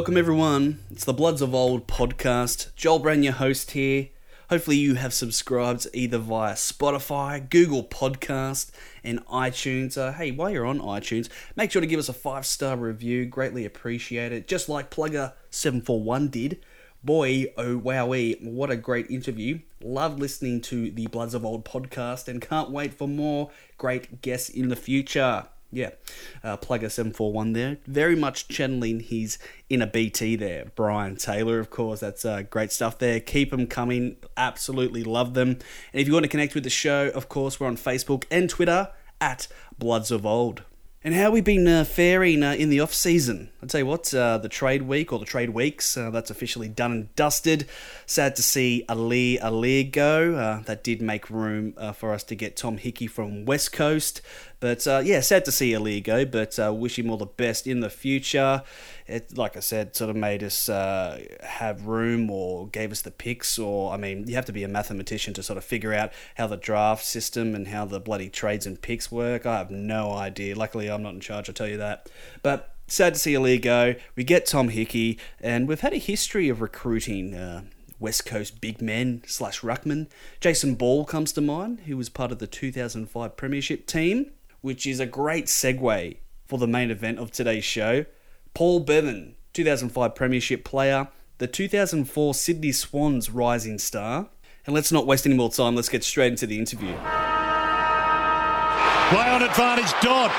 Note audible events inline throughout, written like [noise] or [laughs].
Welcome, everyone. It's the Bloods of Old podcast. Joel Brand, your host here. Hopefully, you have subscribed either via Spotify, Google Podcast, and iTunes. Uh, hey, while you're on iTunes, make sure to give us a five star review. Greatly appreciate it. Just like Plugger741 did. Boy, oh wowee, what a great interview. Love listening to the Bloods of Old podcast and can't wait for more great guests in the future. Yeah, uh, Plugger741 there. Very much channeling his inner BT there. Brian Taylor, of course. That's uh, great stuff there. Keep them coming. Absolutely love them. And if you want to connect with the show, of course, we're on Facebook and Twitter at Bloods of Old. And how we been uh, faring uh, in the off season? I tell you what, uh, the trade week or the trade weeks uh, that's officially done and dusted. Sad to see Aliir Aliir go. Uh, that did make room uh, for us to get Tom Hickey from West Coast. But yeah, sad to see Aliir go. But wish him all the best in the future. It, like I said, sort of made us have room or gave us the picks. Or I mean, you have to be a mathematician to sort of figure out how the draft system and how the bloody trades and picks work. I have no idea. Luckily, I'm not in charge. I tell you that. But sad to see Aliir go. We get Tom Hickey, and we've had a history of recruiting uh, West Coast big men slash ruckman. Jason Ball comes to mind, who was part of the 2005 Premiership team, which is a great segue for the main event of today's show. Paul Bevan, 2005 Premiership player, the 2004 Sydney Swans rising star. And let's not waste any more time, let's get straight into the interview. Play on advantage, Dodd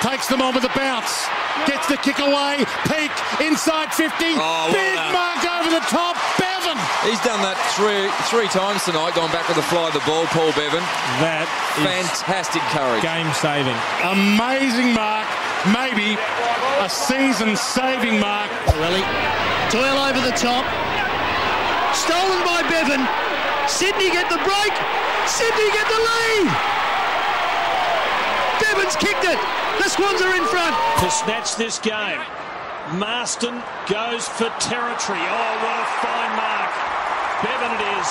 takes them on with a bounce. Gets the kick away. Peak inside 50. Oh, Big well mark over the top. Bevan. He's done that three three times tonight, going back with the fly of the ball, Paul Bevan. That fantastic courage. Game saving. Amazing mark. Maybe a season saving mark. Really. Toil over the top. Stolen by Bevan. Sydney get the break. Sydney get the lead. Bevan's kicked it. The Swans are in front. To snatch this game. Marston goes for territory. Oh, what a fine mark. Bevan it is.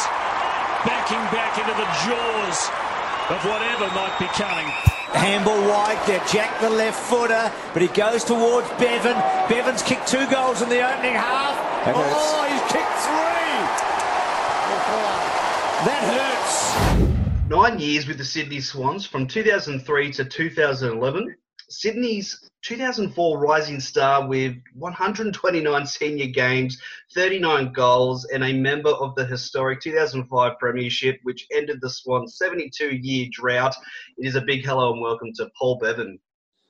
Backing back into the jaws of whatever might be coming. Handball wide there, Jack the left footer, but he goes towards Bevan. Bevan's kicked two goals in the opening half. That oh, he's kicked three. That hurts. Nine years with the Sydney Swans from 2003 to 2011. Sydney's 2004 rising star with 129 senior games, 39 goals, and a member of the historic 2005 Premiership, which ended the Swans' 72 year drought. It is a big hello and welcome to Paul Bevan.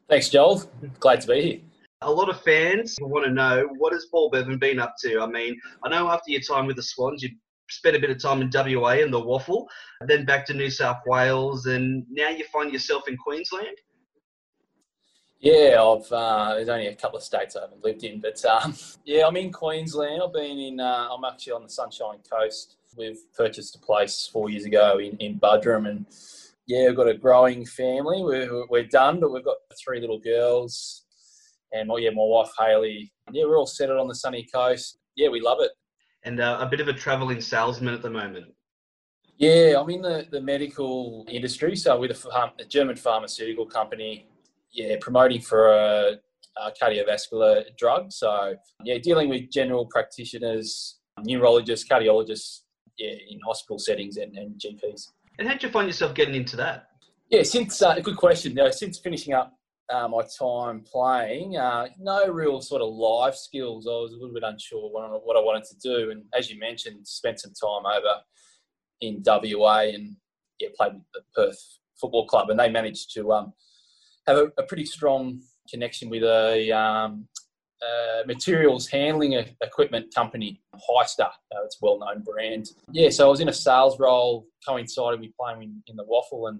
Thanks, Joel. Glad to be here. A lot of fans want to know what has Paul Bevan been up to? I mean, I know after your time with the Swans, you spent a bit of time in WA in the waffle, then back to New South Wales, and now you find yourself in Queensland. Yeah, I've uh, there's only a couple of states I haven't lived in, but um, yeah, I'm in Queensland. I've been in. Uh, I'm actually on the Sunshine Coast. We've purchased a place four years ago in in Buderim, and yeah, we've got a growing family. We're we're done, but we've got three little girls, and my yeah, my wife Haley. Yeah, we're all settled on the sunny coast. Yeah, we love it. And uh, a bit of a travelling salesman at the moment. Yeah, I'm in the, the medical industry. So with a, a German pharmaceutical company, yeah, promoting for a, a cardiovascular drug. So yeah, dealing with general practitioners, neurologists, cardiologists, yeah, in hospital settings and, and GPs. And how did you find yourself getting into that? Yeah, since uh, good question. You know, since finishing up uh, my time playing, uh, no real sort of life skills. I was a little bit unsure what I, what I wanted to do, and as you mentioned, spent some time over in WA and yeah, played with the Perth Football Club, and they managed to um, have a, a pretty strong connection with a um, uh, materials handling equipment company, Hyster. Uh, it's a well-known brand. Yeah, so I was in a sales role, coincided with playing in, in the Waffle and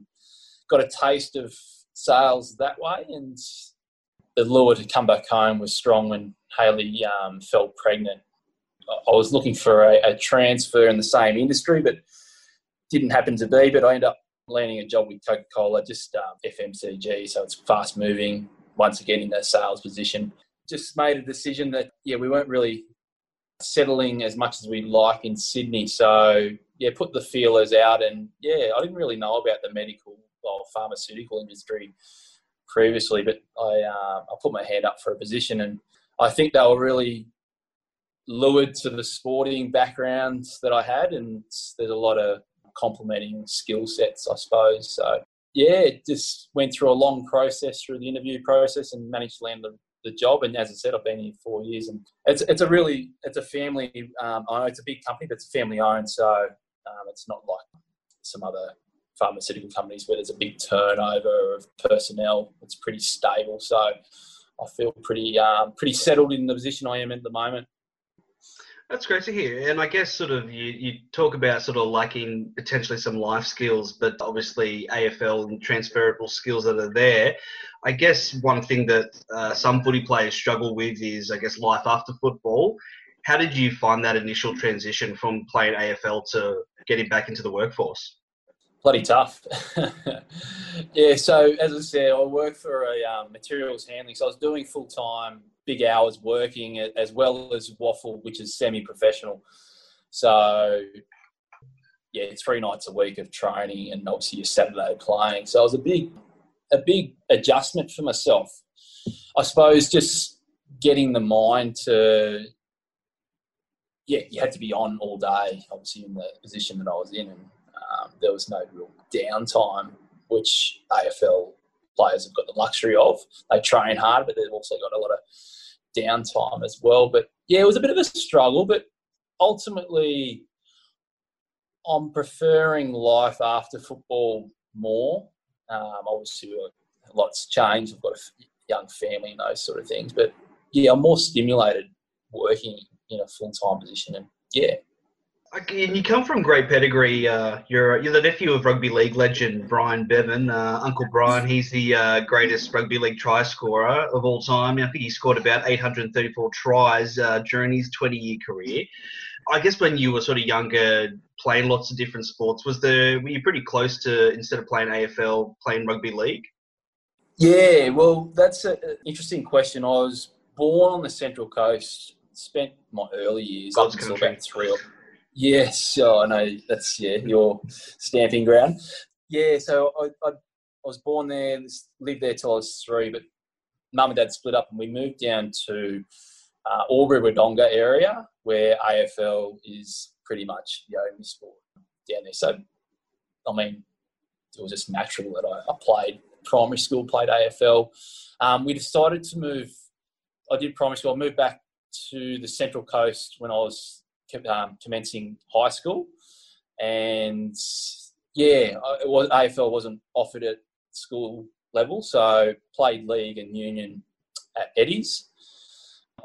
got a taste of sales that way. And the lure to come back home was strong when Haley um, fell pregnant. I was looking for a, a transfer in the same industry, but didn't happen to be. But I ended up landing a job with Coca Cola, just um, FMCG, so it's fast moving. Once again, in that sales position, just made a decision that yeah, we weren't really settling as much as we'd like in Sydney. So yeah, put the feelers out, and yeah, I didn't really know about the medical or pharmaceutical industry previously, but I uh, I put my hand up for a position, and I think they were really lured to the sporting backgrounds that I had, and there's a lot of complementing skill sets, I suppose. So yeah, it just went through a long process through the interview process and managed to land the, the job. And as I said, I've been here four years, and it's it's a really it's a family. Um, I know it's a big company, but it's family owned, so um, it's not like some other pharmaceutical companies where there's a big turnover of personnel. It's pretty stable, so I feel pretty um, pretty settled in the position I am at the moment. That's great to hear. And I guess sort of you, you talk about sort of lacking potentially some life skills, but obviously AFL and transferable skills that are there. I guess one thing that uh, some footy players struggle with is, I guess, life after football. How did you find that initial transition from playing AFL to getting back into the workforce? Bloody tough. [laughs] yeah, so as I said, I work for a um, materials handling, so I was doing full time big hours working as well as Waffle, which is semi-professional. So yeah, three nights a week of training and obviously your Saturday playing. So it was a big, a big adjustment for myself. I suppose just getting the mind to, yeah, you had to be on all day, obviously in the position that I was in, and um, there was no real downtime, which AFL players have got the luxury of. They train hard, but they've also got a lot of downtime as well. But yeah, it was a bit of a struggle, but ultimately, I'm preferring life after football more. Um, obviously, a lot's changed. I've got a young family and those sort of things. But yeah, I'm more stimulated working in a full time position. And yeah, you come from great pedigree. Uh, you're you're the nephew of rugby league legend Brian Bevan. Uh, Uncle Brian, he's the uh, greatest rugby league try scorer of all time. I think he scored about 834 tries uh, during his 20 year career. I guess when you were sort of younger, playing lots of different sports, was there were you pretty close to instead of playing AFL, playing rugby league? Yeah, well, that's an interesting question. I was born on the Central Coast. Spent my early years God's up until country. about three or Yes, oh, I know that's yeah your stamping ground. Yeah, so I, I, I was born there, lived there till I was three, but mum and dad split up and we moved down to uh, Albury Wodonga area where AFL is pretty much the only sport down there. So, I mean, it was just natural that I, I played primary school, played AFL. Um, we decided to move. I did primary school. I moved back to the Central Coast when I was um, commencing high school, and yeah, it was AFL wasn't offered at school level, so played league and union at Eddie's.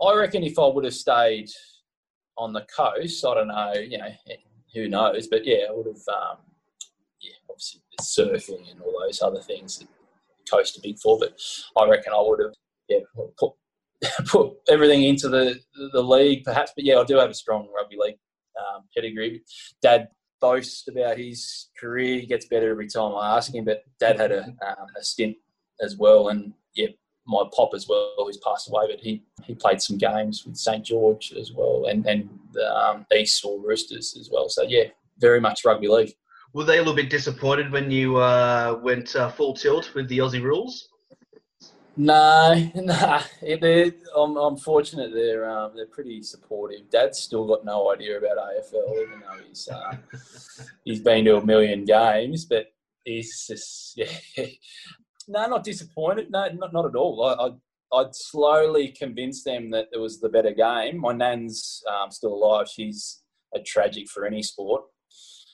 I reckon if I would have stayed on the coast, I don't know, you know, who knows, but yeah, I would have, um, yeah, obviously surfing and all those other things that coast are big for, but I reckon I would have, yeah, put [laughs] put everything into the the league, perhaps. But yeah, I do have a strong rugby league um, pedigree. Dad boasts about his career; he gets better every time I ask him. But Dad had a, um, a stint as well, and yeah, my pop as well, who's passed away, but he, he played some games with St George as well, and and the um, East or Roosters as well. So yeah, very much rugby league. Were they a little bit disappointed when you uh, went uh, full tilt with the Aussie rules? No, [laughs] nah. They're, I'm, I'm fortunate they're um, they're pretty supportive. Dad's still got no idea about AFL, even though he's uh, [laughs] he's been to a million games. But he's just [laughs] yeah, no, not disappointed. No, not not at all. I, I I'd slowly convinced them that it was the better game. My nan's um, still alive. She's a tragic for any sport.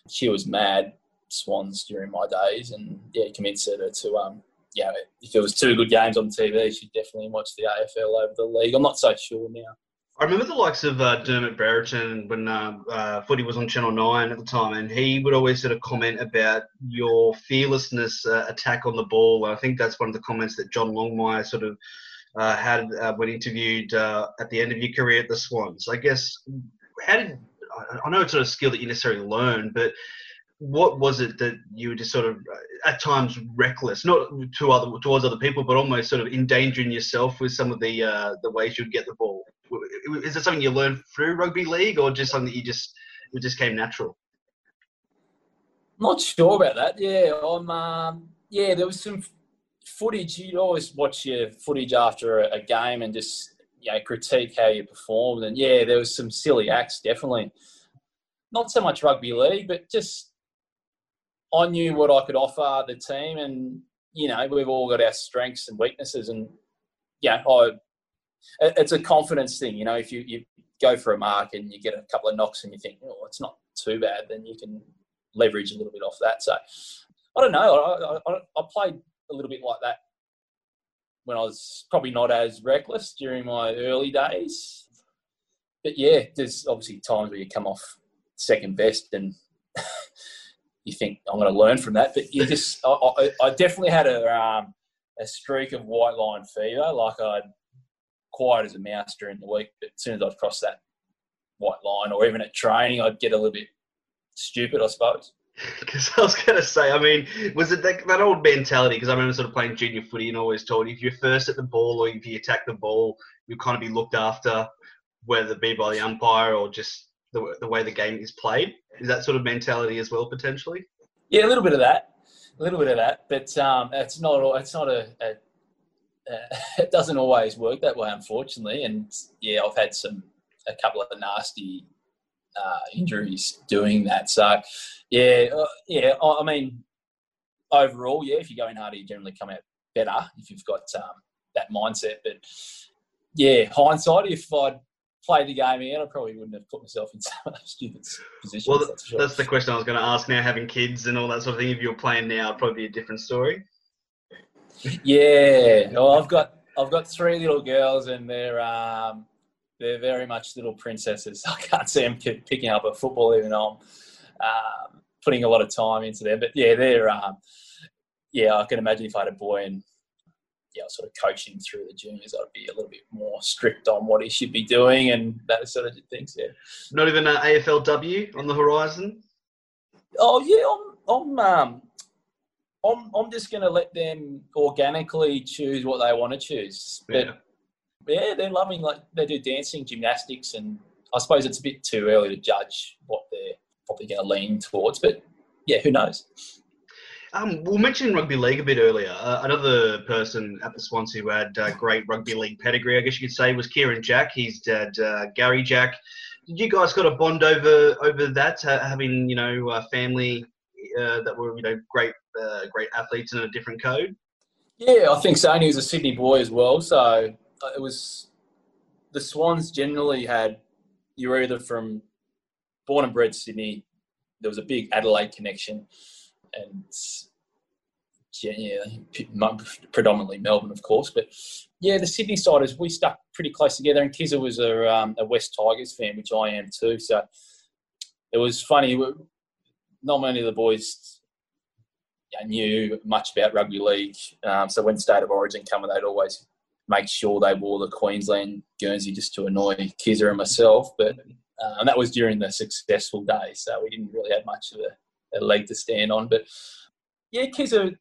She was mad swans during my days, and yeah, convinced her to um, know, if there was two good games on TV, she'd definitely watch the AFL over the league. I'm not so sure now. I remember the likes of uh, Dermott Brereton when uh, uh, footy was on Channel 9 at the time, and he would always sort of comment about your fearlessness uh, attack on the ball. And I think that's one of the comments that John Longmire sort of uh, had uh, when interviewed at the end of your career at the Swans. I guess, how did I know it's not a skill that you necessarily learn, but what was it that you were just sort of at times reckless, not to other towards other people, but almost sort of endangering yourself with some of the uh, the ways you'd get the ball? Is it something you learned through rugby league, or just something that you just it just came natural? Not sure about that. Yeah, I'm. Um, yeah, there was some footage. You'd always watch your footage after a, a game and just you know, critique how you performed. And yeah, there was some silly acts, definitely. Not so much rugby league, but just I knew what I could offer the team, and you know, we've all got our strengths and weaknesses, and yeah, I. It's a confidence thing, you know. If you, you go for a mark and you get a couple of knocks and you think, oh, it's not too bad, then you can leverage a little bit off that. So I don't know. I, I, I played a little bit like that when I was probably not as reckless during my early days. But yeah, there's obviously times where you come off second best and [laughs] you think I'm going to learn from that. But you just, I, I, I definitely had a um, a streak of white line fever. Like I'd quiet as a mouse during the week, but as soon as I'd cross that white line, or even at training, I'd get a little bit stupid, I suppose. [laughs] Because I was going to say, I mean, was it that, that old mentality? Because I remember sort of playing junior footy and always told you if you're first at the ball or if you attack the ball, you'll kind of be looked after, whether it be by the umpire or just the, the way the game is played. Is that sort of mentality as well, potentially? Yeah, a little bit of that, a little bit of that, but um, it's not. It's not a, a uh, [laughs] it doesn't always work that way, unfortunately. And yeah, I've had some a couple of nasty uh, injuries doing that. So yeah, uh, yeah. I mean, overall, yeah, if you're going harder, you generally come out better if you've got um, that mindset. But yeah, hindsight, if I'd played the game out, I probably wouldn't have put myself in [laughs] some of those stupid positions. Well, that's, sure. that's the question I was going to ask. Now, having kids and all that sort of thing, if you're playing now, it'd probably be a different story. Yeah, well, I've got I've got three little girls, and they're um, they're very much little princesses. [laughs] I can't see them picking up a football even though I'm um, putting a lot of time into them. But yeah, they're um, yeah. I can imagine if I had a boy and yeah, sort of coaching through the juniors, I'd be a little bit more strict on what he should be doing and that sort of things. Yeah. Not even an AFLW on the horizon. Oh yeah, I'm. I'm um, I'm, I'm just going to let them organically choose what they want to choose. But yeah yeah, they're loving like they do dancing, gymnastics, and I suppose it's a bit too early to judge what they're probably going to lean towards. But yeah, who knows? Um, we mentioned rugby league a bit earlier. Uh, another person at the Swans who had uh, great rugby league pedigree, I guess you could say, was Kieran Jack. His dad, uh, Gary Jack. Did you guys got a bond over over that, having you know family uh, that were you know great uh, great athletes in a different code? Yeah, I think so. And he was a Sydney boy as well, so uh, it was the Swans generally had you were either from born and bred Sydney. There was a big Adelaide connection, and yeah, predominantly Melbourne, of course. But yeah, the Sydney siders we stuck pretty close together. And Kizza was a, um, a West Tigers fan, which I am too. So it was funny. Not many of the boys knew much about rugby league. Um, so when State of Origin came, they'd always make sure they wore the Queensland Guernsey just to annoy Kizza and myself. But uh, and that was during the successful days, so we didn't really have much of a, a leg to stand on. But yeah, Kizza,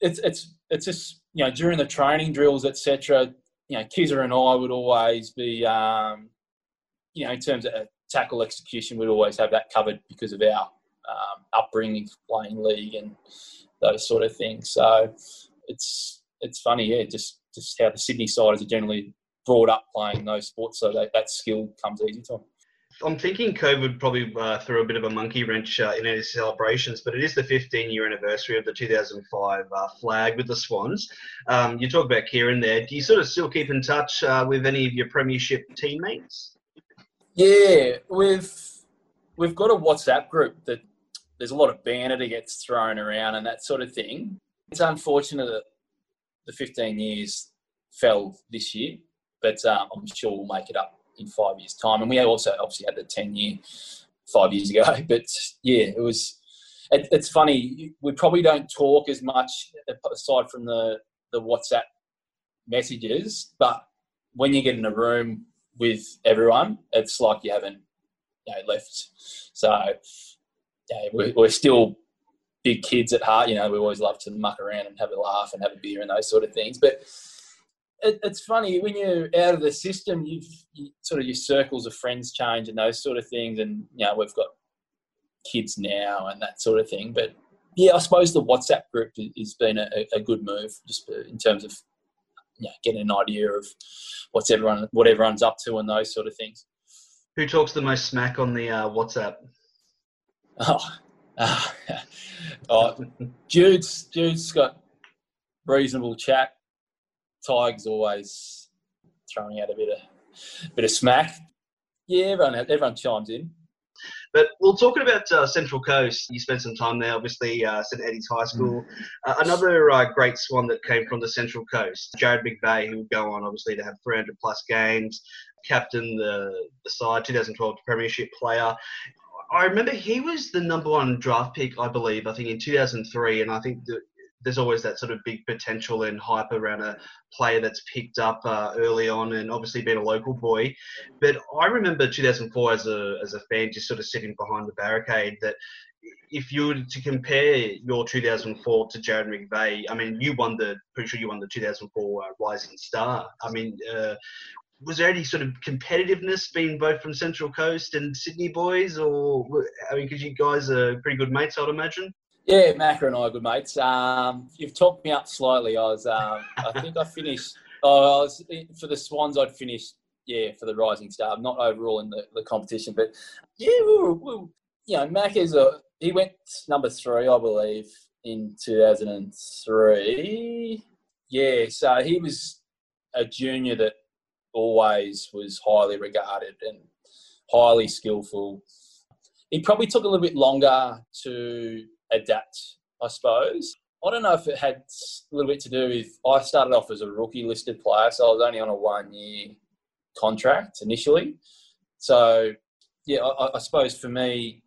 it's it's it's just you know during the training drills, etc. You know, Kizza and I would always be, um, you know, in terms of tackle execution, we'd always have that covered because of our um, upbringing, playing league, and those sort of things. So it's it's funny, yeah, just just how the Sydney siders are generally brought up playing those sports, so that, that skill comes easy to them. I'm thinking COVID probably uh, threw a bit of a monkey wrench uh, in any celebrations, but it is the 15 year anniversary of the 2005 uh, flag with the Swans. Um, you talk about Kieran there. Do you sort of still keep in touch uh, with any of your Premiership teammates? Yeah, we've we've got a WhatsApp group that there's a lot of banner that gets thrown around and that sort of thing. It's unfortunate that the 15 years fell this year, but um, I'm sure we'll make it up in five years' time. And we also obviously had the 10 year five years ago. [laughs] But yeah, it was. It, it's funny. We probably don't talk as much aside from the the WhatsApp messages, but when you get in a room with everyone, it's like you haven't you know, left. So yeah, we're, we're still big kids at heart. You know, we always love to muck around and have a laugh and have a beer and those sort of things. But it, it's funny when you're out of the system, you've you, sort of your circles of friends change and those sort of things. And you know, we've got kids now and that sort of thing. But yeah, I suppose the WhatsApp group has been a, a good move just in terms of you know, getting an idea of what's everyone, what everyone's up to, and those sort of things. Who talks the most smack on the uh, WhatsApp? Oh, uh, [laughs] oh, Jude's Jude's got reasonable chat. Tigers always throwing out a bit of bit of smack. Yeah, everyone everyone chimes in. But well, talking about uh, Central Coast, you spent some time there, obviously, uh, St Eddie's High School. Mm. Uh, another uh, great swan that came from the Central Coast, Jarrad McVeigh, who will go on, obviously, to have 300 plus games, captain the, the side, 2012 Premiership player. I remember he was the number one draft pick, I believe, I think in 2003, and I think that there's always that sort of big potential and hype around a player that's picked up uh, early on, and obviously being a local boy. But I remember 2004 as a as a fan, just sort of sitting behind the barricade. That if you were to compare your 2004 to Jarrad McVeigh, I mean, you won the pretty sure you won the 2004 uh, Rising Star. I mean. Uh, was there any sort of competitiveness being both from Central Coast and Sydney boys, or I mean, because you guys are pretty good mates, I'd imagine. Yeah, Macca and I are good mates. Um, you've talked me up slightly. I was, um, I think I finished. Oh, I was for the Swans. I'd finished. Yeah, for the Rising Star, not overall in the, the competition, but yeah, we were, we were, you know, Mac is a. He went number three, I believe, in 2003. Yeah, so he was a junior that always was highly regarded and highly skillful. He probably took a little bit longer to adapt, I suppose. I don't know if it had a little bit to do with I started off as a rookie listed player, so I was only on a one year contract initially. So, yeah, I, I suppose for me,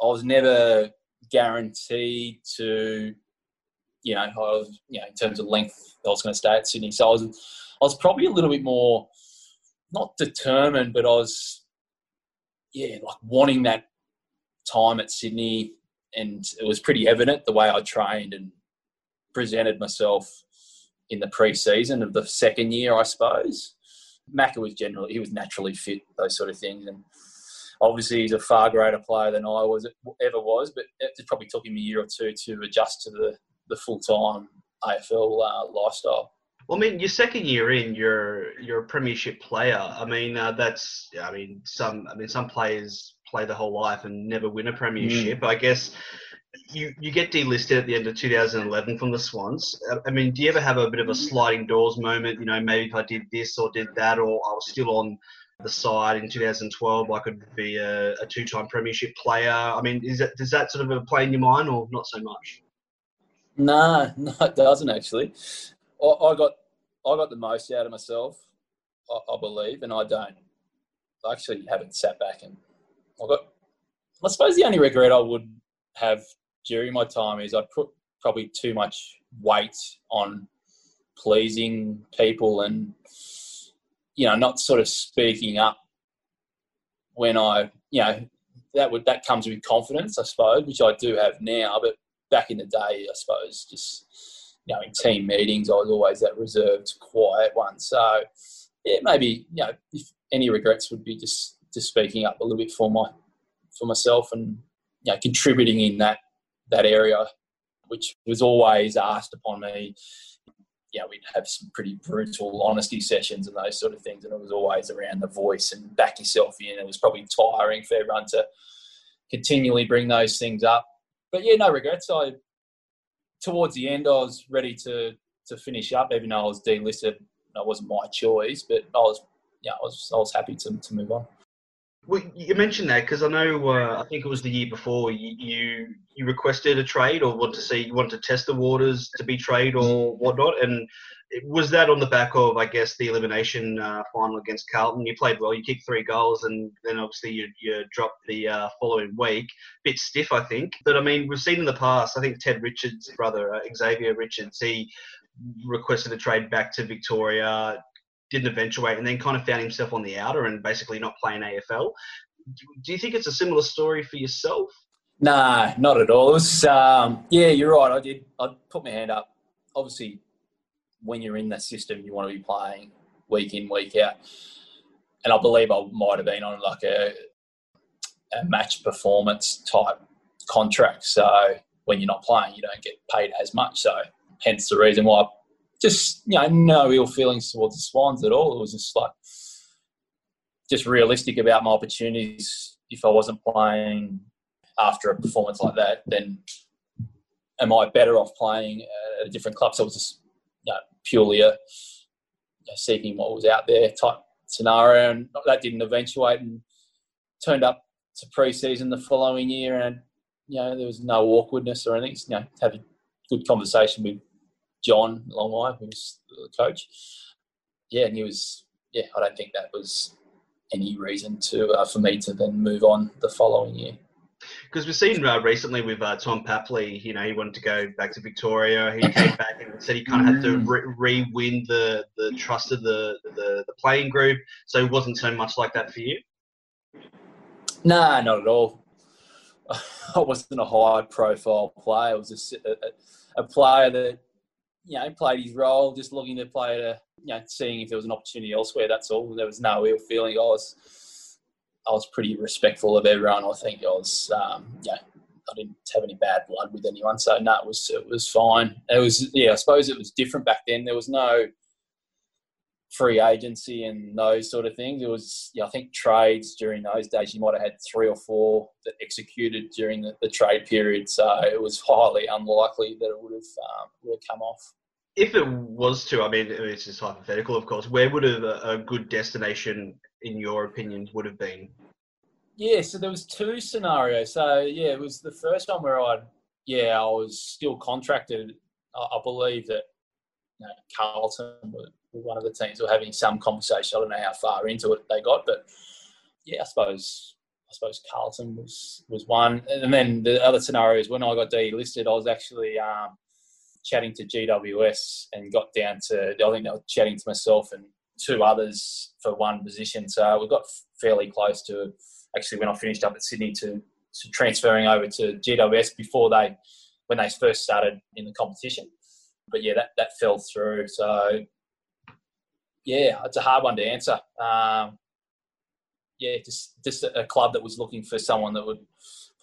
I was never guaranteed to, you know, I was, you know, in terms of length, I was going to stay at Sydney. So I was, I was probably a little bit more, not determined, but I was, yeah, like wanting that time at Sydney, and it was pretty evident the way I trained and presented myself in the pre-season of the second year, I suppose. Macca was generally he was naturally fit, those sort of things, and obviously he's a far greater player than I was ever was. But it probably took him a year or two to adjust to the the full time AFL uh, lifestyle. Well, I mean, your second year in, you're you're a premiership player. I mean, uh, that's I mean some I mean some players play the whole life and never win a premiership. Mm. I guess you you get delisted at the end of 2011 from the Swans. I mean, do you ever have a bit of a sliding doors moment? You know, maybe if I did this or did that, or I was still on the side in 2012, I could be a, a two-time premiership player. I mean, is that does that sort of play in your mind, or not so much? No, [laughs] no, it doesn't actually. I, I got I got the most out of myself, I, I believe, and I don't. I actually haven't sat back and got. I suppose the only regret I would have during my time is I put probably too much weight on pleasing people and you know not sort of speaking up when I you know that would that comes with confidence I suppose which I do have now but back in the day I suppose just you know in team meetings I was always that reserved quiet one so yeah maybe you know if any regrets would be just just speaking up a little bit for my for myself and you know, contributing in that that area, which was always asked upon me. Know, we'd have some pretty brutal honesty sessions and those sort of things, and it was always around the voice and back yourself in. It was probably tiring for everyone to continually bring those things up. But yeah, no regrets. I towards the end, I was ready to to finish up, even though I was delisted. That wasn't my choice, but I was, yeah, I was I was happy to to move on. Well, you mentioned that because I know uh, I think it was the year before you, you, you requested a trade or wanted to see you wanted to test the waters to be trade or whatnot, and was that on the back of I guess the elimination uh, final against Carlton? You played well, you kicked three goals, and then obviously you, you dropped the uh, following week, bit stiff I think. But I mean we've seen in the past. I think Ted Richards' brother uh, Xavier Richards he requested a trade back to Victoria didn't eventuate, and then kind of found himself on the outer and basically not playing AFL. Do you think it's a similar story for yourself? Nah, not at all. It was, um, yeah, you're right. I did. I put my hand up. Obviously, when you're in that system, you want to be playing week in, week out. And I believe I might have been on like a, a match performance type contract. So when you're not playing, you don't get paid as much. So hence the reason why just you know, no ill feelings towards the Swans at all. It was just like just realistic about my opportunities. If I wasn't playing after a performance like that, then am I better off playing at a different club? So it was just you know, purely a you know, seeking what was out there type scenario, and that didn't eventuate and turned up to pre-season the following year, and you know there was no awkwardness or anything. You know, have a good conversation with John Longmire, who was the coach. Yeah, and he was. Yeah, I don't think that was any reason to uh, for me to then move on the following year. Because we've seen uh, recently with uh, Tom Papley, you know, he wanted to go back to Victoria. He came [coughs] back and said he kind of had to re- re-win the, the trust of the, the, the playing group. So it wasn't so much like that for you. Nah, not at all. [laughs] I wasn't a high-profile player. I was just a, a, a player that you know played his role, just looking to play to you know seeing if there was an opportunity elsewhere. That's all. There was no ill feeling. I was I was pretty respectful of everyone. I think I was, um, yeah, I didn't have any bad blood with anyone. So no, it was it was fine. It was yeah, I suppose it was different back then. There was no free agency and those sort of things. It was yeah, I think trades during those days. You might have had three or four that executed during the, the trade period. So it was highly unlikely that it would have um, would have come off. If it was to, I mean, it's just hypothetical, of course. Where would a, a good destination in your opinion, would have been? Yeah, so there was two scenarios. So yeah, it was the first one where I, yeah, I was still contracted. I, I believe that you know, Carlton were one of the teams were having some conversation. I don't know how far into it they got, but yeah, I suppose I suppose Carlton was was one. And then the other scenario is when I got delisted, I was actually um, chatting to GWS and got down to I think I was chatting to myself and two others for one position. So we got fairly close to actually when I finished up at Sydney to, to transferring over to GWS before they when they first started in the competition. But yeah, that, that fell through. So yeah, it's a hard one to answer. Um, yeah, just just a club that was looking for someone that would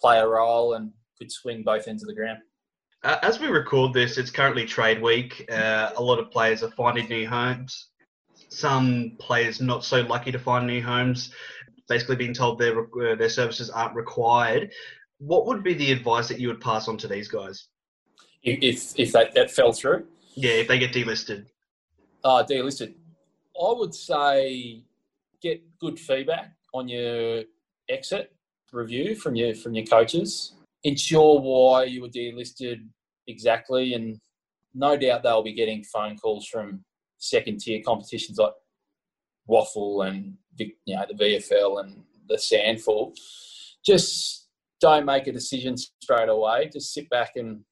play a role and could swing both ends of the ground. Uh, as we record this, it's currently trade week. Uh, a lot of players are finding new homes some players not so lucky to find new homes, basically being told their uh, their services aren't required. What would be the advice that you would pass on to these guys? If if that, that fell through, yeah, if they get delisted. Uh, delisted. I would say get good feedback on your exit review from your from your coaches. Ensure why you were delisted exactly, and no doubt they'll be getting phone calls from second tier competitions like Waffle and you know the VFL and the SANFL, just don't make a decision straight away. Just sit back and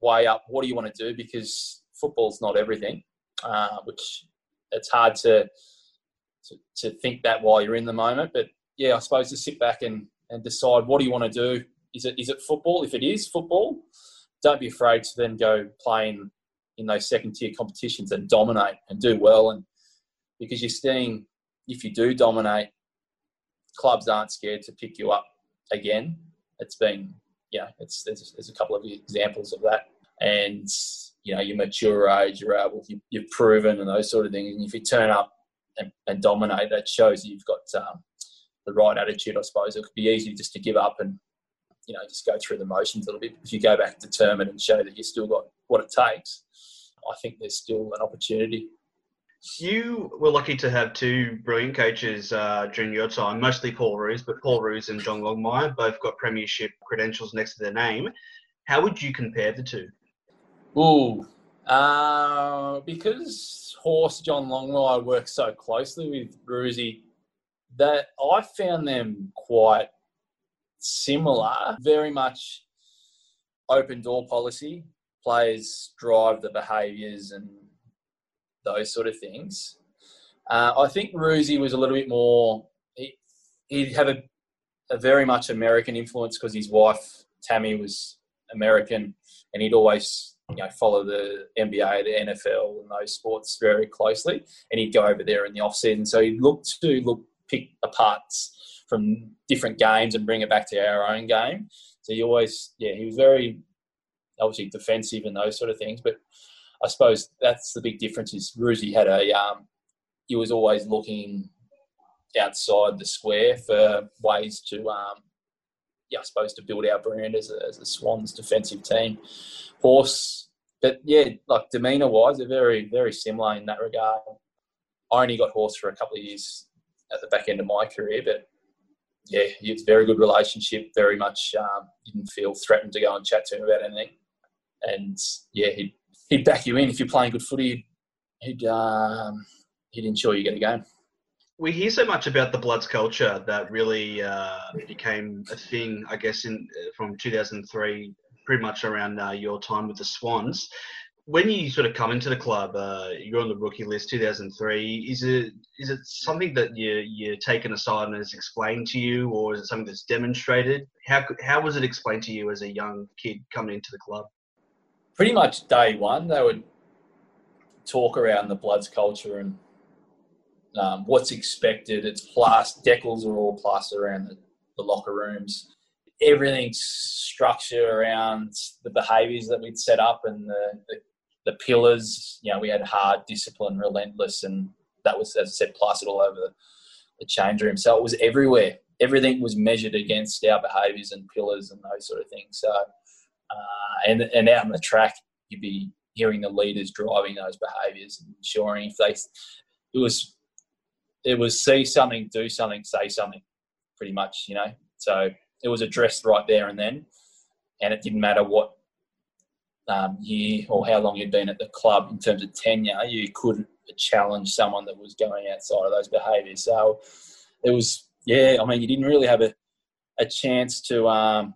weigh up what do you want to do because football's not everything, uh, which it's hard to, to, to think that while you're in the moment. But yeah, I suppose to sit back and, and decide what do you want to do. Is it is it football? If it is football, don't be afraid to then go play in in those second tier competitions and dominate and do well. And because you're seeing, if you do dominate, clubs aren't scared to pick you up again. It's been, yeah, it's there's, there's a couple of examples of that. And you know, your mature age, you're able, you, you've proven, and those sort of things. And if you turn up and, and dominate, that shows you've got um, the right attitude. I suppose it could be easy just to give up and you know just go through the motions a little bit. If you go back determined and show that you still got what it takes, I think there's still an opportunity. You were lucky to have two brilliant coaches uh, during your time, mostly Paul Roos, but Paul Roos and John Longmire both got premiership credentials next to their name. How would you compare the two? Ooh, uh, because Horse John Longmire works so closely with Roosie, that I found them quite similar. Very much open door policy players drive the behaviours and those sort of things. Uh, I think Roosie was a little bit more. He, he had a, a very much American influence because his wife Tammy was American, and he'd always you know follow the NBA, the NFL, and those sports very closely. And he'd go over there in the off season, so he'd look to look pick the parts from different games and bring it back to our own game. So he always, yeah, he was very obviously defensive and those sort of things. But I suppose that's the big difference. Is Roosie had a um, he was always looking outside the square for ways to um, yeah, I suppose to build our brand as a, as a Swans defensive team. Horse, but yeah, like demeanour wise, they're very very similar in that regard. I only got Horse for a couple of years at the back end of my career, but yeah, it's very good relationship. Very much um, didn't feel threatened to go and chat to him about anything, and yeah, he'd he'd back you in if you're playing good footy. He'd um, he'd ensure you get a game. We hear so much about the Bloods culture that really uh, became a thing, I guess, in from 2003, pretty much around uh, your time with the Swans when you sort of come into the club, uh, you're on the rookie list, 2003. Is it is it something that you you're taken aside and is explained to you, or is it something that's demonstrated? How how was it explained to you as a young kid coming into the club? Pretty much day one, they would talk around the Bloods culture and um, what's expected. It's plus decals are all plus around the, the locker rooms. Everything's structured around the behaviours that we'd set up and the, the the pillars, you know, we had hard discipline, relentless, and that was, as I said, plastered all over the, the change room. So it was everywhere. Everything was measured against our behaviours and pillars and those sort of things. So, uh, and and out on the track, you'd be hearing the leaders driving those behaviours and ensuring if they, it was, it was see something, do something, say something, pretty much, you know. So it was addressed right there and then, and it didn't matter what um, year or how long you'd been at the club in terms of tenure, you couldn't challenge someone that was going outside of those behaviours. So it was, yeah, I mean, you didn't really have a, a chance to, um,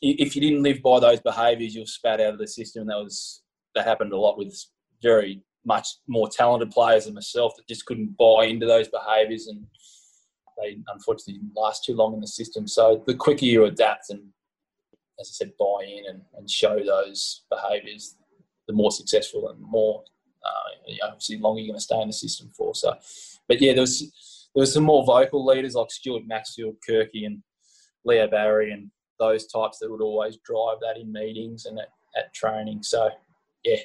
if you didn't live by those behaviours, you're spat out of the system. That was that happened a lot with very much more talented players than myself that just couldn't buy into those behaviours and they unfortunately didn't last too long in the system. So the quicker you adapt and as I said, buy in and, and show those behaviours, the more successful and more uh, obviously longer you're going to stay in the system for. So, but yeah, there was there was some more vocal leaders like Stuart Maxfield, Kirky, and Leo Barry, and those types that would always drive that in meetings and at, at training. So, yeah,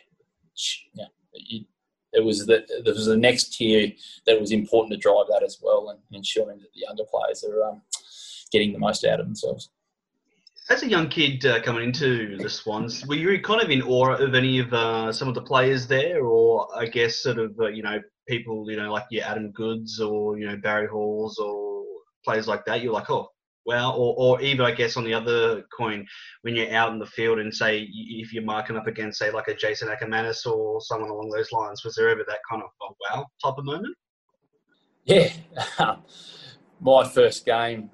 yeah, it, was the there was the next tier that was important to drive that as well, and ensuring that the younger players are um, getting the most out of themselves. As a young kid uh, coming into the Swans, were you kind of in awe of any of uh, some of the players there, or I guess sort of uh, you know people you know like your Adam Goodes or you know Barry Halls or players like that? You're like, oh wow, or, or even I guess on the other coin, when you're out in the field and say if you're marking up against say like a Jason Akermanis or someone along those lines, was there ever that kind of oh, wow type of moment? Yeah, [laughs] my first game,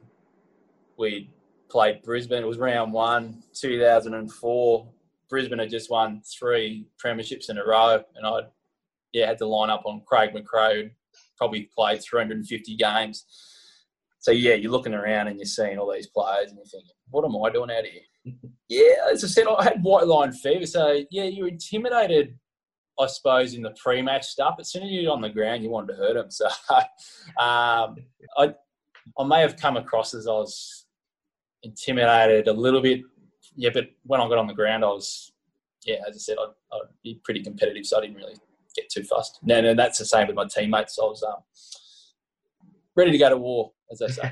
we played Brisbane. It was round one, 2004. Brisbane had just won three premierships in a row, and I yeah had to line up on Craig McRae, probably played 350 games. So yeah, you're looking around and you're seeing all these players, and you're thinking, what am I doing out here? [laughs] yeah, as I said, I had white line fever. So yeah, you're intimidated. I suppose in the pre-match stuff, as soon as you're on the ground, you wanted to hurt them. [laughs] So um, I, I may have come across as I was intimidated a little bit. Yeah, but when I got on the ground, I was, yeah, as I said, I'd, I'd be pretty competitive, so I didn't really get too fussed. No, no, that's the same with my teammates. I was um, ready to go to war, as I say.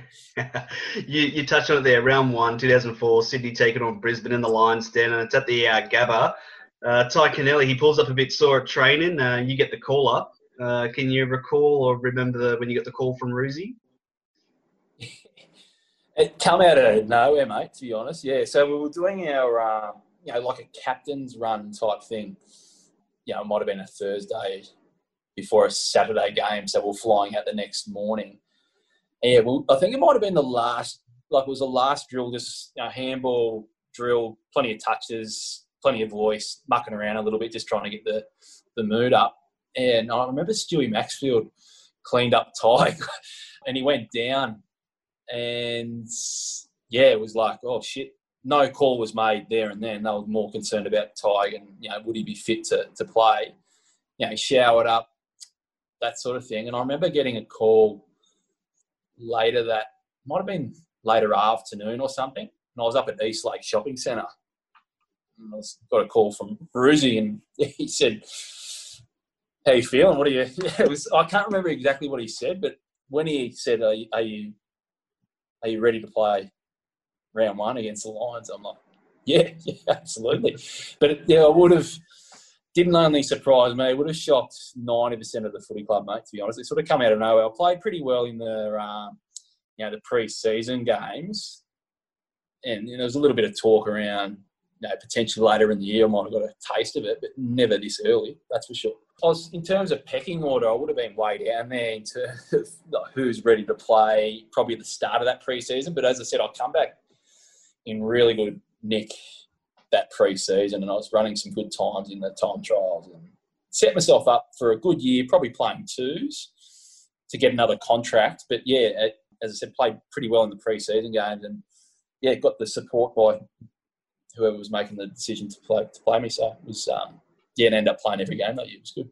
[laughs] you, you touched on it there. Round one, 2004, Sydney taking on Brisbane in the Lions Den, and it's at the uh, Gabba. Uh, Tadhg Kennelly, he pulls up a bit sore at training. Uh, you get the call up. Uh, can you recall or remember the, when you got the call from Roosie? [laughs] It come out of nowhere, mate. To be honest, yeah. So we were doing our, uh, you know, like a captain's run type thing. You know, it might have been a Thursday before a Saturday game, so we're flying out the next morning. Yeah, well, I think it might have been the last, like it was the last drill, just you know, handball drill, plenty of touches, plenty of voice, mucking around a little bit, just trying to get the the mood up. And I remember Stewie Maxfield cleaned up Tadhg, [laughs] and he went down and yeah, it was like, oh shit. No call was made there and then. They were more concerned about Tadhg and you know would he be fit to to play. You know, he showered up, that sort of thing. And I remember getting a call later that might have been later afternoon or something. And I was up at East Lake Shopping Centre. I got a call from Roosie, and [laughs] he said, "How you feeling? What are you?" [laughs] It was. I can't remember exactly what he said, but when he said, "Are you, are you, are you ready to play round one against the Lions?" I'm like, "Yeah, [laughs] yeah, absolutely." But yeah, I would have. Didn't only surprise me; would have shocked ninety percent of the footy club, mate. To be honest, it sort of come out of nowhere. I played pretty well in the, um, you know, the pre-season games, and you know, there was a little bit of talk around you know, potentially later in the year I might have got a taste of it, but never this early, that's for sure. I was, in terms of pecking order, I would have been way down there in terms of who's ready to play probably at the start of that pre-season. But as I said, I'll come back in really good nick that pre-season and I was running some good times in the time trials and set myself up for a good year, probably playing twos to get another contract. But yeah, as I said, played pretty well in the pre-season games and yeah, got the support by whoever was making the decision to play to play me. So it was um, yeah, and end up playing every game that year. It was good.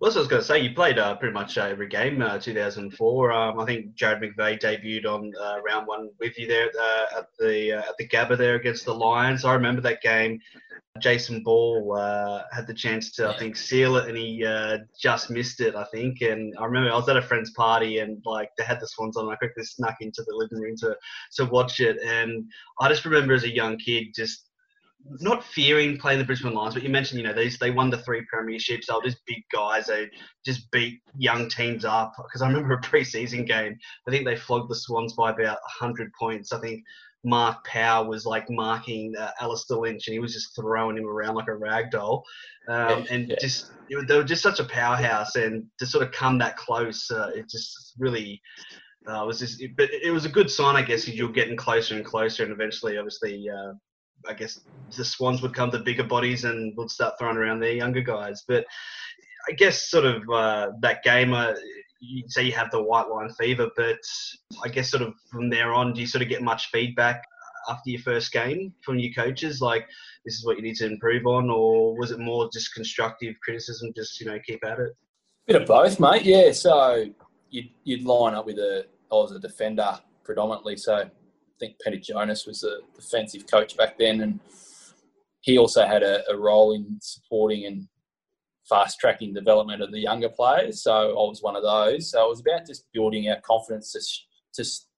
Well, that's what I was going to say, you played uh, pretty much uh, every game uh, 2004. Um, I think Jarrad McVeigh debuted on uh, round one with you there uh, at the uh, at the Gabba there against the Lions. I remember that game. Jason Ball had the chance to, I think, seal it, and he just missed it. I think, and I remember I was at a friend's party, and like they had the Swans on. I quickly snuck into the living room to to watch it, and I just remember as a young kid just not fearing playing the Brisbane Lions, but you mentioned, you know, these they won the three premierships. They were just big guys. They just beat young teams up. Because I remember a preseason game. I think they flogged the Swans by about hundred points. I think Mark Power was like marking uh, Alastair Lynch, and he was just throwing him around like a rag doll. Um, and yeah. just they were just such a powerhouse, and to sort of come that close, uh, it just really. Uh, was just, but it was a good sign, I guess, as you're getting closer and closer, and eventually, obviously, uh, I guess the Swans would come to bigger bodies and would start throwing around their younger guys. But I guess sort of uh, that game, uh, you say you have the white line fever, but I guess sort of from there on, do you sort of get much feedback after your first game from your coaches, like this is what you need to improve on, or was it more just constructive criticism, just you know keep at it? Bit of both, mate. Yeah. So you'd, you'd line up with a I was a defender predominantly, so think Peter Jonas was a defensive coach back then, and he also had a, a role in supporting and fast tracking development of the younger players. So I was one of those. So it was about just building our confidence. Just, just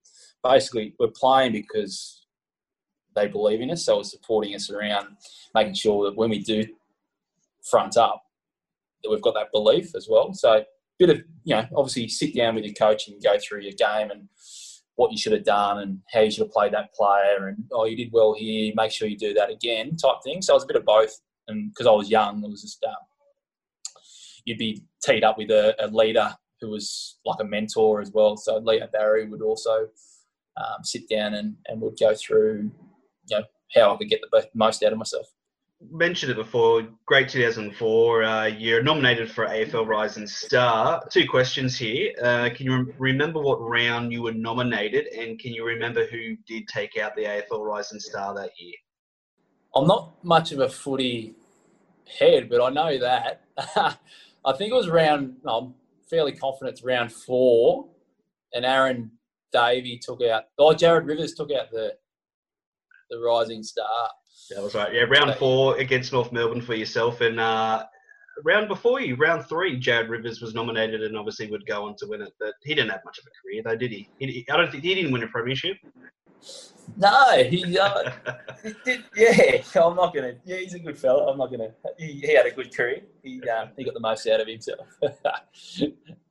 basically, we're playing because they believe in us. So it was supporting us around making sure that when we do front up, that we've got that belief as well. So a bit of you know, obviously sit down with your coach and go through your game and what you should have done and how you should have played that player and oh you did well here make sure you do that again type thing. So it was a bit of both and because I was young it was just um, you'd be teed up with a, a, leader who was like a mentor as well. So Leo Barry would also um, sit down and, and would go through you know how I could get the most out of myself mentioned it before. Great 2004. Uh, you're nominated for AFL Rising Star. Two questions here. Uh, can you remember what round you were nominated, and can you remember who did take out the AFL Rising Star that year? I'm not much of a footy head, but I know that. [laughs] I think it was round. I'm fairly confident it's round four, and Aaron Davey took out. Oh, Jared Rivers took out the the Rising Star. That was right. Yeah, round four against North Melbourne for yourself, and uh, round before you, round three, Jared Rivers was nominated and obviously would go on to win it, but he didn't have much of a career, though, did he? he I don't think he didn't win a premiership. No, he, uh, he did. Yeah, I'm not gonna. Yeah, he's a good fella. I'm not gonna. He, he had a good career. He um, he got the most out of himself. [laughs]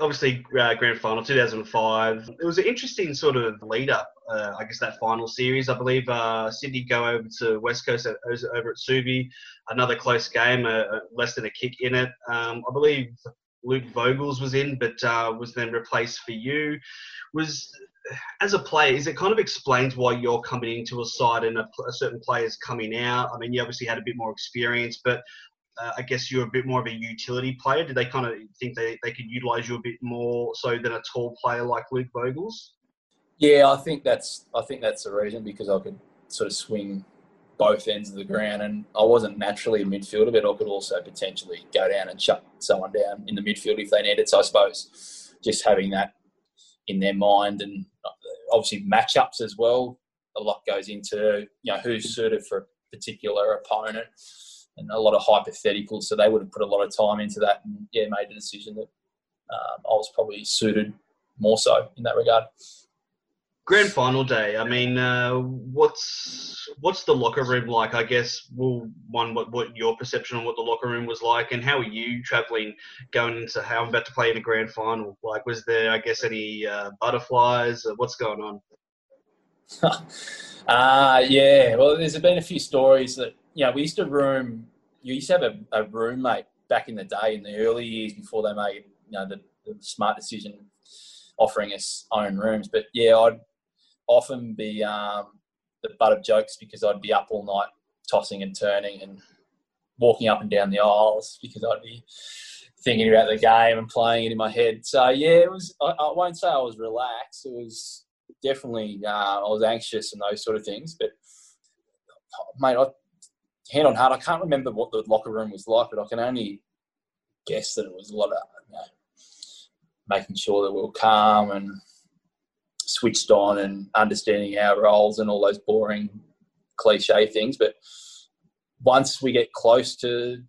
Obviously, uh, grand final 2005. It was an interesting sort of lead up. Uh, I guess that final series. I believe uh, Sydney go over to West Coast at, over at Subi. Another close game, uh, uh, less than a kick in it. Um, I believe Luke Vogels was in, but uh, was then replaced for you. Was as a player, is it kind of explains why you're coming into a side and a, a certain player's coming out? I mean, you obviously had a bit more experience, but uh, I guess you're a bit more of a utility player. Did they kind of think they, they could utilize you a bit more so than a tall player like Luke Vogels? Yeah, I think that's I think that's the reason because I could sort of swing both ends of the ground, and I wasn't naturally a midfielder, but I could also potentially go down and shut someone down in the midfield if they needed. So I suppose just having that in their mind, and obviously matchups as well. A lot goes into you know who's suited for a particular opponent and a lot of hypotheticals. So they would have put a lot of time into that and yeah, made the decision that um, I was probably suited more so in that regard. Grand final day. I mean, uh, what's what's the locker room like? I guess well, one what what your perception on what the locker room was like, and how are you traveling going into how I'm about to play in a grand final? Like, was there I guess any uh, butterflies? What's going on? [laughs] uh, yeah. Well, there's been a few stories that you know we used to room. You used to have a, a roommate back in the day in the early years before they made you know the, the smart decision offering us own rooms. But yeah, I'd often be um, the butt of jokes because I'd be up all night tossing and turning and walking up and down the aisles because I'd be thinking about the game and playing it in my head. So yeah, it was. I, I won't say I was relaxed. It was definitely uh, I was anxious and those sort of things. But mate, I, hand on heart, I can't remember what the locker room was like, but I can only guess that it was a lot of you know, making sure that we were calm and switched on and understanding our roles and all those boring cliche things. But once we get close to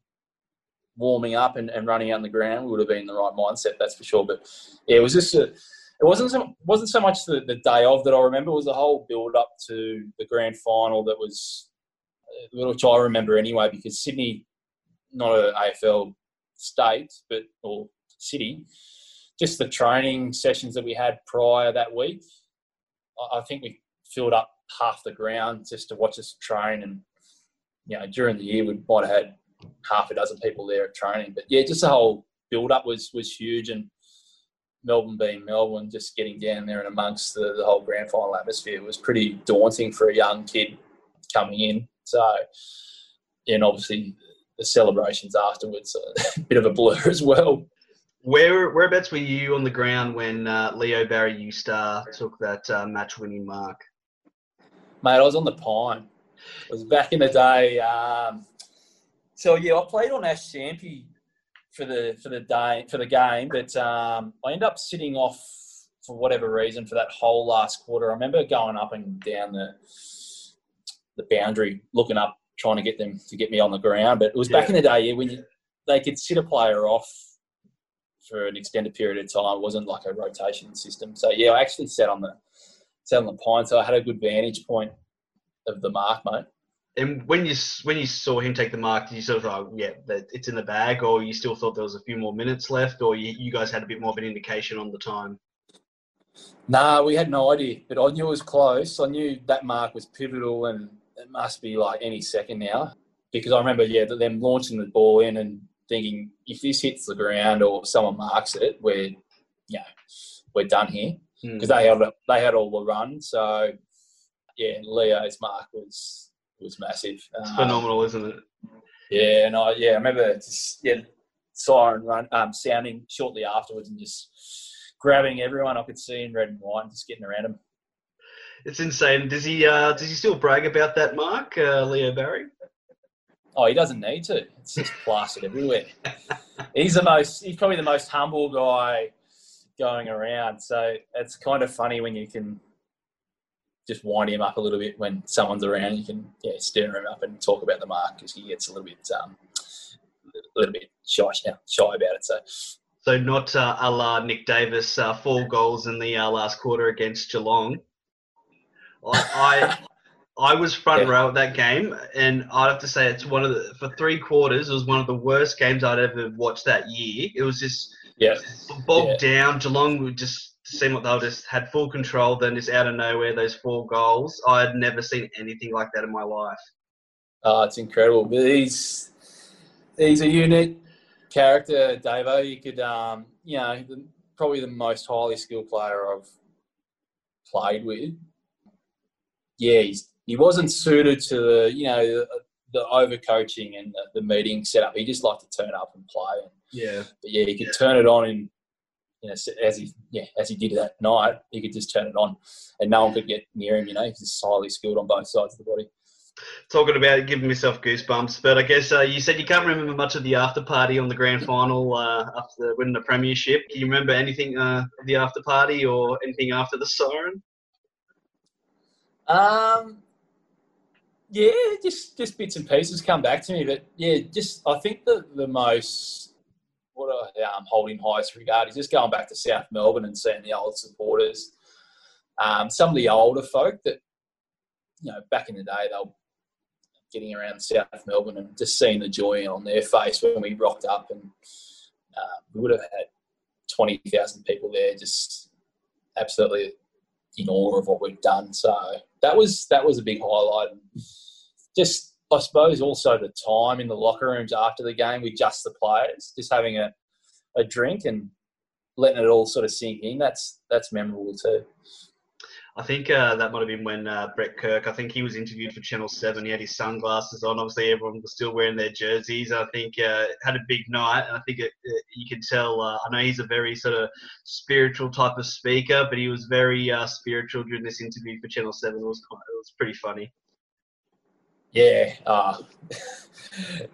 warming up and, and running out on the ground, we would have been in the right mindset, that's for sure. But yeah, it was just a, it wasn't so wasn't so much the, the day of that I remember. It was the whole build up to the grand final that was, which I remember anyway, because Sydney, not an AFL state, but or city, just the training sessions that we had prior that week, I think we filled up half the ground just to watch us train. And you know, during the year we might have had half a dozen people there at training. But yeah, just the whole build up was was huge. And Melbourne being Melbourne, just getting down there and amongst the, the whole grand final atmosphere was pretty daunting for a young kid coming in. So, yeah, and obviously the celebrations afterwards, [laughs] a bit of a blur as well. Where whereabouts were you on the ground when uh, Leo Barry Ustar took that uh, match-winning mark? Mate, I was on the pine. It was back in the day. Um, so yeah, I played on Ash Sampi for the for the day for the game, but um, I ended up sitting off for whatever reason for that whole last quarter. I remember going up and down the the boundary, looking up, trying to get them to get me on the ground. But it was yeah. back in the day, yeah, when you, they could sit a player off for an extended period of time. It wasn't like a rotation system. So yeah, I actually sat on the sat on the pine, so I had a good vantage point of the mark, mate. And when you when you saw him take the mark, did you sort of like, yeah, it's in the bag, or you still thought there was a few more minutes left, or you, you guys had a bit more of an indication on the time? Nah, we had no idea, but I knew it was close. I knew that mark was pivotal, and it must be like any second now because I remember, yeah, them launching the ball in and thinking if this hits the ground or someone marks it, we're you know we're done here because mm. they had they had all the run. So yeah, Leo's mark was was massive. It's um, phenomenal, isn't it? Yeah, and I yeah I remember just yeah siren run um, sounding shortly afterwards and just grabbing everyone I could see in red and white and just getting around him. It's insane. Does he uh, does he still brag about that mark, uh, Leo Barry? Oh, he doesn't need to. It's just plastered everywhere. He's the most. He's probably the most humble guy going around. So it's kind of funny when you can just wind him up a little bit when someone's around. You can yeah stir him up and talk about the mark because he gets a little bit um, a little bit shy now, shy about it. So. So not uh, a la Nick Davis, uh, four goals in the uh, last quarter against Geelong. I, I was front yeah. row at that game, and I'd have to say it's one of the for three quarters. It was one of the worst games I'd ever watched that year. It was just yeah. bogged yeah. down. Geelong would just seem like they just had full control. Then just out of nowhere, those four goals. I had never seen anything like that in my life. Oh, it's incredible. But he's he's a unique character, Davo. You could, um, you know, probably the most highly skilled player I've played with. Yeah, he's he wasn't suited to the you know the, the overcoaching and the, the, meeting setup. He just liked to turn up and play. yeah, but yeah, he could yeah. turn it on in you know as he yeah as he did that night, he could just turn it on, and no one could get near him. You know, he's just highly skilled on both sides of the body. Talking about giving myself goosebumps, but I guess uh, you said you can't remember much of the after party on the grand final uh, after winning the premiership. Can you remember anything uh, of the after party or anything after the siren? Um, Yeah, just just bits and pieces come back to me, but yeah, just I think the the most what I um, hold in highest regard is just going back to South Melbourne and seeing the old supporters, um, some of the older folk that you know back in the day they were getting around South Melbourne and just seeing the joy on their face when we rocked up and uh, we would have had twenty thousand people there, just absolutely in awe of what we've done. So that was that was a big highlight. Just I suppose also the time in the locker rooms after the game with just the players, just having a, a drink and letting it all sort of sink in. That's that's memorable too. I think uh, that might have been when uh, Brett Kirk. I think he was interviewed for Channel Seven. He had his sunglasses on. Obviously, everyone was still wearing their jerseys. I think uh, had a big night, and I think it, it, you can tell. Uh, I know he's a very sort of spiritual type of speaker, but he was very uh, spiritual during this interview for Channel Seven. It was it was pretty funny. Yeah, uh, [laughs]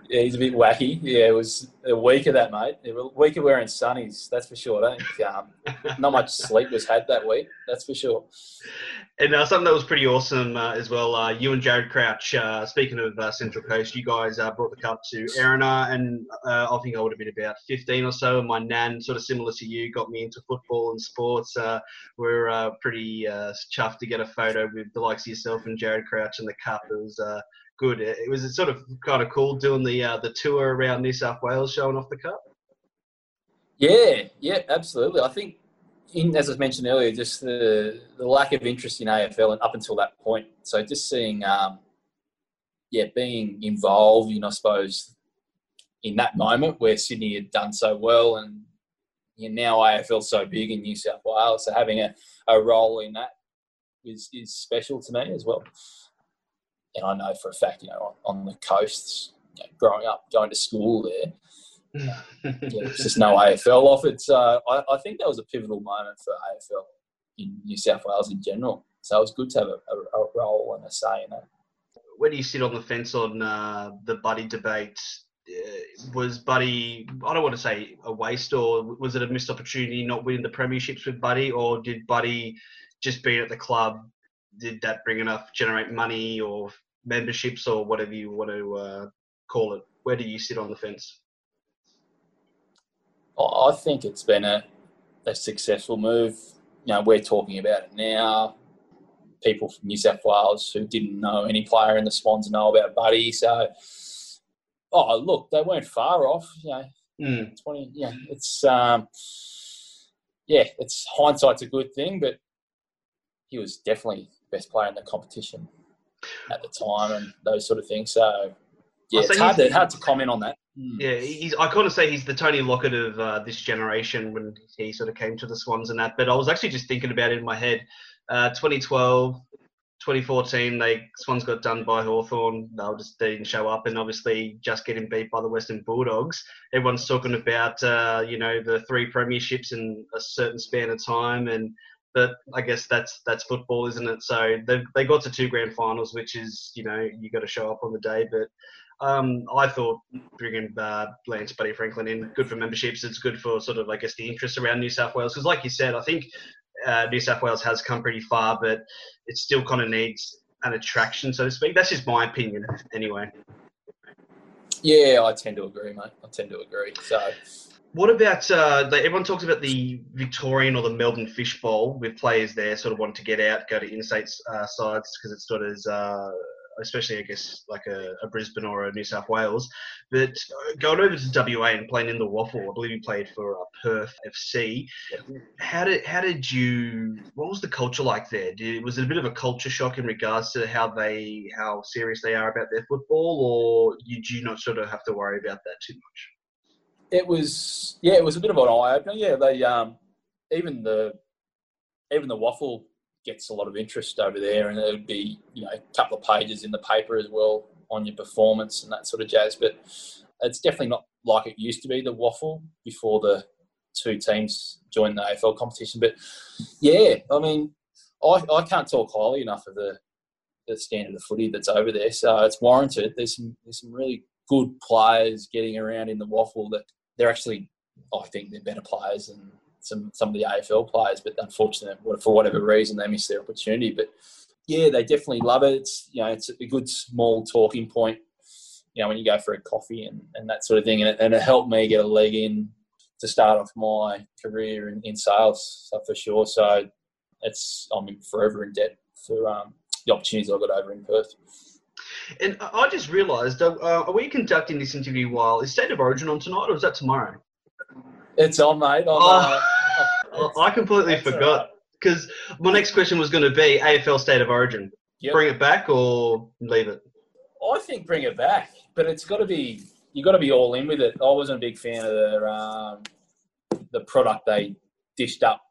yeah, he's a bit wacky. Yeah, it was a week of that, mate. A week of wearing sunnies, that's for sure. I think um, [laughs] not much sleep was had that week, that's for sure. And uh, something that was pretty awesome uh, as well. Uh, you and Jared Crouch. Uh, speaking of uh, Central Coast, you guys uh, brought the cup to Erina, and I think I would have been about 15 or so. And my nan, sort of similar to you, got me into football and sports. we're pretty chuffed to get a photo with the likes of yourself and Jared Crouch and the cup. It was good. It was sort of kind of cool doing the uh, the tour around New South Wales, showing off the cup. Yeah, yeah, absolutely. I think, in, as I mentioned earlier, just the the lack of interest in AFL and up until that point. So just seeing, um, yeah, being involved in, I suppose, in that moment where Sydney had done so well and now AFL so big in New South Wales, so having a, a role in that is is special to me as well and I know for a fact, you know, on, on the coasts, you know, growing up, going to school there, [laughs] yeah, there's just no AFL offered. So I, I, think that was a pivotal moment for AFL in New South Wales in general. So it was good to have a, a, a role and a say in that. Where do you sit on the fence on uh, the Buddy debate? Uh, was Buddy, I don't want to say a waste, or was it a missed opportunity not winning the premierships with Buddy, or did Buddy just being at the club did that bring enough generate money or memberships or whatever you want to uh, call it? Where do you sit on the fence? I think it's been a, a successful move. You know, we're talking about it now. People from New South Wales who didn't know any player in the Swans know about Buddy. So, oh, look, they weren't far off. You know, mm. twenty. Yeah, it's um, yeah, it's hindsight's a good thing, but he was definitely best player in the competition at the time and those sort of things. So yeah, it's hard to, hard to comment on that. Hmm. Yeah, he's, I kind of say he's the Tony Lockett of uh, this generation when he sort of came to the Swans and that. But I was actually just thinking about it in my head. Uh, 2012, 2014, they Swans got done by Hawthorn. They just they didn't show up, and obviously just getting beat by the Western Bulldogs. Everyone's talking about uh, you know the three premierships in a certain span of time, and but I guess that's that's football, isn't it? So they they got to two grand finals, which is you know you got to show up on the day. But um, I thought bringing uh, Lance Buddy Franklin in good for memberships. It's good for sort of I guess the interest around New South Wales because, like you said, I think uh, New South Wales has come pretty far, but it still kind of needs an attraction, so to speak. That's just my opinion, anyway. Yeah, I tend to agree, mate. I tend to agree. So what about uh, everyone talks about the Victorian or the Melbourne Fish Bowl with players there sort of wanting to get out, go to interstate uh, sides because it's sort of uh, especially I guess like a, a, Brisbane or a New South Wales. But uh, going over to WA and playing in the WAFL, I believe you played for uh, Perth FC. How did how did you? What was the culture like there? Did, was it a bit of a culture shock in regards to how they how serious they are about their football, or did you not sort of have to worry about that too much? It was yeah, it was a bit of an eye opener. Yeah, they um, even the even the WAFL gets a lot of interest over there, and it would be you know a couple of pages in the paper as well on your performance and that sort of jazz. But it's definitely not like it used to be the WAFL before the two teams joined the AFL competition. But yeah, I mean, I, I can't talk highly enough of the the standard of footy that's over there. So it's warranted. There's some there's some really good players getting around in the WAFL that they're actually, I think, they're better players than some some of the AFL players. But unfortunately, for whatever reason, they missed their opportunity. But yeah, they definitely love it. It's you know, it's a good small talking point. You know, when you go for a coffee and, and that sort of thing, and it, and it helped me get a leg in to start off my career in, in sales, so for sure. So it's I'm forever in debt for um, the opportunities I got over in Perth. And I just realised, uh, are we conducting this interview while is State of Origin on tonight, or is that tomorrow? It's on, mate. I'm, oh, uh, [laughs] I completely forgot because right. my next question was going to be AFL State of Origin. Yep. Bring it back or leave it? I think bring it back, but it's got to be you got to be all in with it. I wasn't a big fan of the um, the product they dished up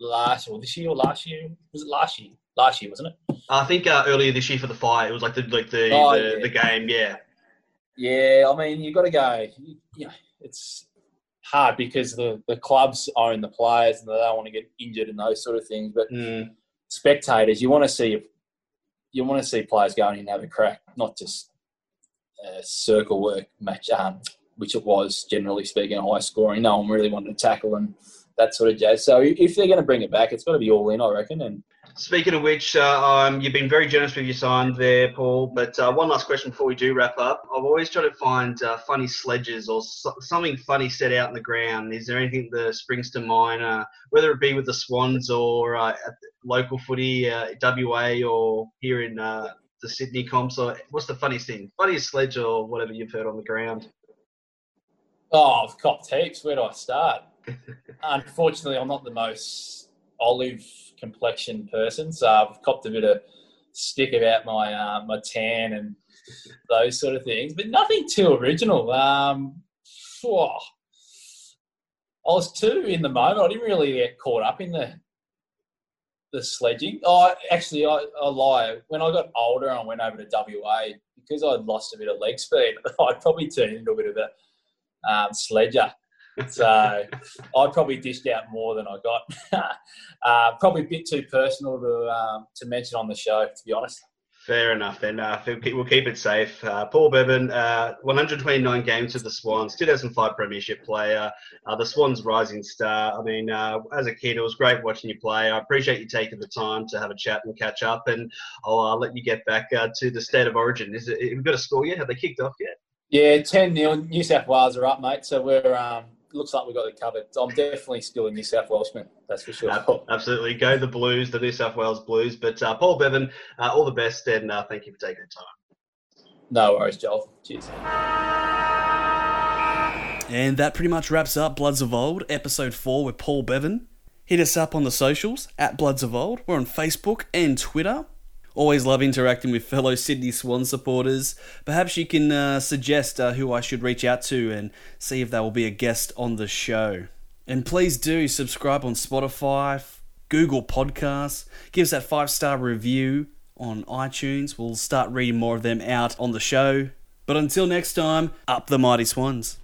last or this year or last year was it last year? Last year wasn't it? I think uh, earlier this year for the fight, it was like the like the oh, the, yeah. the, game, yeah. Yeah, I mean you've got to go. You know, it's hard because the the clubs own the players and they don't want to get injured and those sort of things. But mm. spectators, you want to see you want to see players going in and have a crack, not just a circle work match, um, which it was generally speaking, high scoring. No one really wanted to tackle and that sort of jazz. So if they're going to bring it back, it's got to be all in, I reckon. And Speaking of which, uh, um, you've been very generous with your sign there, Paul. But uh, one last question before we do wrap up. I've always tried to find uh, funny sledges or so- something funny set out in the ground. Is there anything that springs to mind, uh, whether it be with the Swans or uh, local footy, uh, WA, or here in the Sydney comps? Or what's the funniest thing? Funniest sledge or whatever you've heard on the ground? Oh, I've copped heaps. Where do I start? [laughs] Unfortunately, I'm not the most olive complexion person, so I've copped a bit of stick about my uh, my tan and those sort of things, but nothing too original. Um, I was too in the moment. I didn't really get caught up in the the sledging. Oh, actually, I, I lie. When I got older and I went over to WA, because I'd lost a bit of leg speed, [laughs] I'd probably turned into a bit of a um, sledger so I probably dished out more than I got. [laughs] uh, probably a bit too personal to um, to mention on the show, to be honest. Fair enough. Then uh, we'll keep it safe. Uh, Paul Bevan, uh, 129 games with the Swans, 2005 Premiership player, uh, the Swans rising star. I mean, uh, as a kid, it was great watching you play. I appreciate you taking the time to have a chat and catch up. And I'll uh, let you get back to the state of origin. Is it? Have you got a score yet? Have they kicked off yet? Yeah, 10 0. New South Wales are up, mate. So we're um, looks like we've got it covered. I'm definitely still a New South Welshman, that's for sure. absolutely. Go the Blues, the New South Wales Blues. But uh, Paul Bevan, uh, all the best and uh, thank you for taking the time. No worries, Joel. Cheers. And that pretty much wraps up Bloods of Old, episode 4 with Paul Bevan. Hit us up on the socials at Bloods of Old. We're on Facebook and Twitter. Always love interacting with fellow Sydney Swan supporters. Perhaps you can uh, suggest uh, who I should reach out to and see if they will be a guest on the show. And please do subscribe on Spotify, Google Podcasts, give us that five star review on iTunes. We'll start reading more of them out on the show. But until next time, up the mighty Swans.